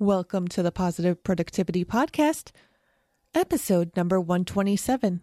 Welcome to the Positive Productivity Podcast, episode number 127.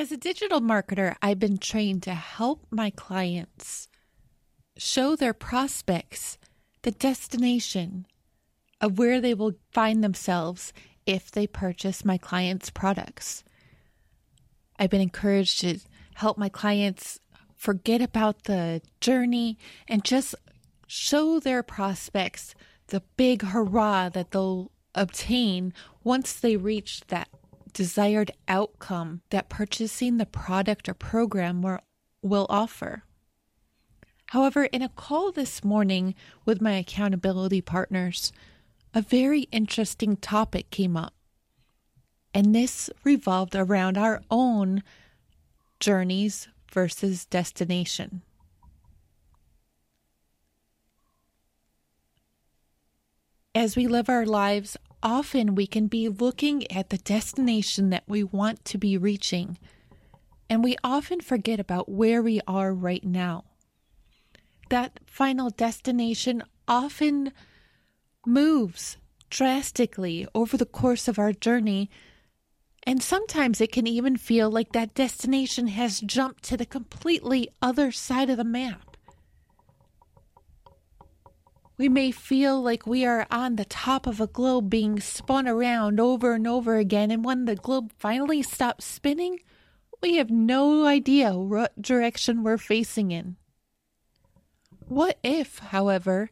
As a digital marketer, I've been trained to help my clients show their prospects the destination of where they will find themselves if they purchase my clients' products. I've been encouraged to help my clients forget about the journey and just show their prospects the big hurrah that they'll obtain once they reach that desired outcome that purchasing the product or program will, offer. However, in a call this morning with my accountability partners, a very interesting topic came up. And this revolved around our own journeys versus destination. As we live our lives, often we can be looking at the destination that we want to be reaching, and we often forget about where we are right now. That final destination often moves drastically over the course of our journey. And sometimes it can even feel like that destination has jumped to the completely other side of the map. We may feel like we are on the top of a globe being spun around over and over again, and when the globe finally stops spinning, we have no idea what direction we're facing in. What if, however,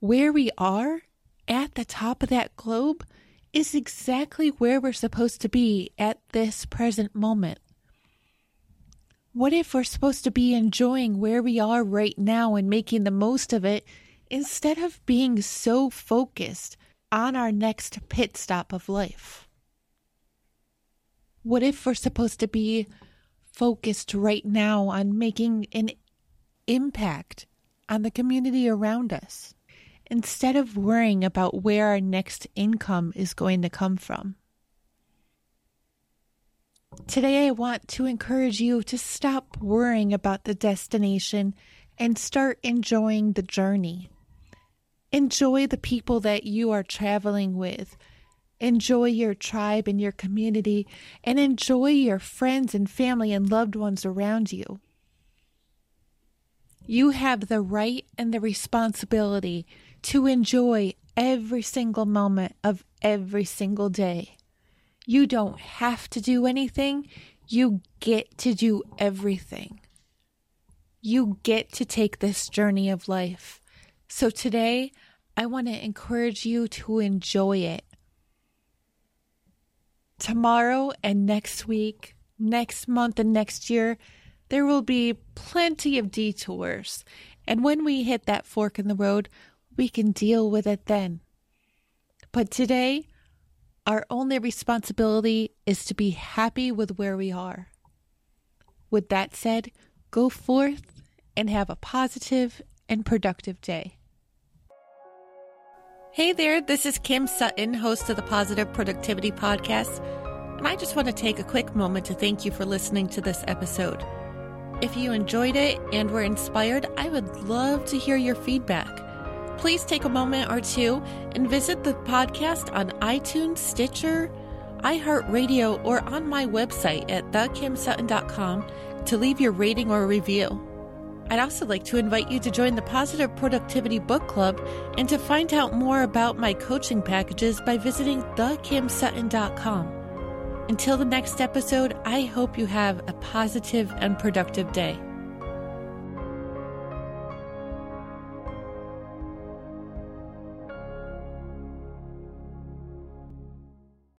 where we are at the top of that globe is exactly where we're supposed to be at this present moment. What if we're supposed to be enjoying where we are right now and making the most of it instead of being so focused on our next pit stop of life? What if we're supposed to be focused right now on making an impact on the community around us? instead of worrying about where our next income is going to come from. Today, I want to encourage you to stop worrying about the destination and start enjoying the journey. Enjoy the people that you are traveling with. Enjoy your tribe and your community, and enjoy your friends and family and loved ones around you. You have the right and the responsibility to enjoy every single moment of every single day. You don't have to do anything, you get to do everything. You get to take this journey of life. So today, I want to encourage you to enjoy it. Tomorrow and next week, next month and next year, there will be plenty of detours. And when we hit that fork in the road, we can deal with it then. But today, our only responsibility is to be happy with where we are. With that said, go forth and have a positive and productive day. Hey there, this is Kim Sutton, host of the Positive Productivity Podcast, and I just want to take a quick moment to thank you for listening to this episode. If you enjoyed it and were inspired, I would love to hear your feedback please take a moment or two and visit the podcast on iTunes, Stitcher, iHeartRadio, or on my website at thekimsutton.com to leave your rating or review. I'd also like to invite you to join the Positive Productivity Book Club and to find out more about my coaching packages by visiting thekimsutton.com. Until the next episode, I hope you have a positive and productive day.